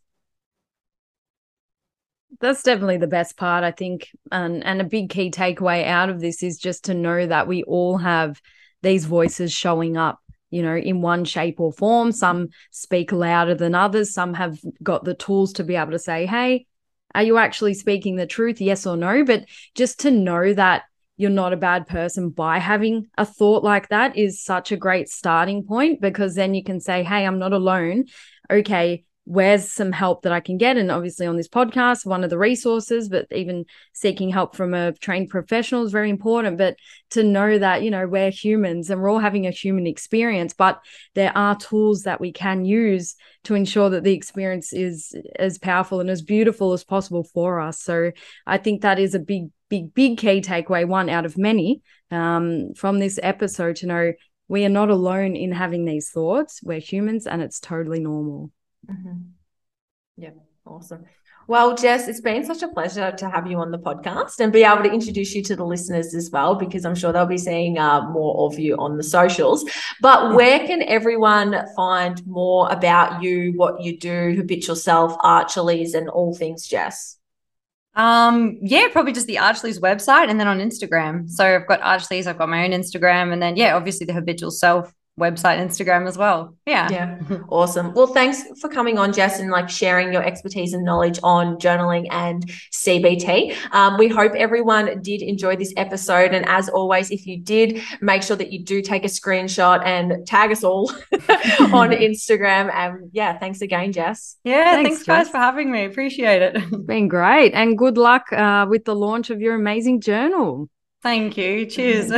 that's definitely the best part, I think. And and a big key takeaway out of this is just to know that we all have these voices showing up, you know, in one shape or form. Some speak louder than others. Some have got the tools to be able to say, hey, are you actually speaking the truth? Yes or no? But just to know that you're not a bad person by having a thought like that is such a great starting point because then you can say, hey, I'm not alone. Okay, where's some help that I can get? And obviously, on this podcast, one of the resources, but even seeking help from a trained professional is very important. But to know that, you know, we're humans and we're all having a human experience, but there are tools that we can use to ensure that the experience is as powerful and as beautiful as possible for us. So I think that is a big, big, big key takeaway, one out of many um, from this episode to know we are not alone in having these thoughts. We're humans and it's totally normal. Mm-hmm. Yeah, awesome. Well, Jess, it's been such a pleasure to have you on the podcast and be able to introduce you to the listeners as well, because I'm sure they'll be seeing uh, more of you on the socials. But where can everyone find more about you, what you do, habitual self, Archleys, and all things Jess? Um, yeah, probably just the Archleys website and then on Instagram. So I've got Archleys, I've got my own Instagram, and then yeah, obviously the habitual self website, Instagram as well. Yeah. Yeah. awesome. Well, thanks for coming on, Jess, and like sharing your expertise and knowledge on journaling and CBT. Um, we hope everyone did enjoy this episode. And as always, if you did, make sure that you do take a screenshot and tag us all on Instagram. And yeah, thanks again, Jess. Yeah. Thanks, thanks guys, for having me. Appreciate it. It's been great. And good luck uh, with the launch of your amazing journal. Thank you. Cheers.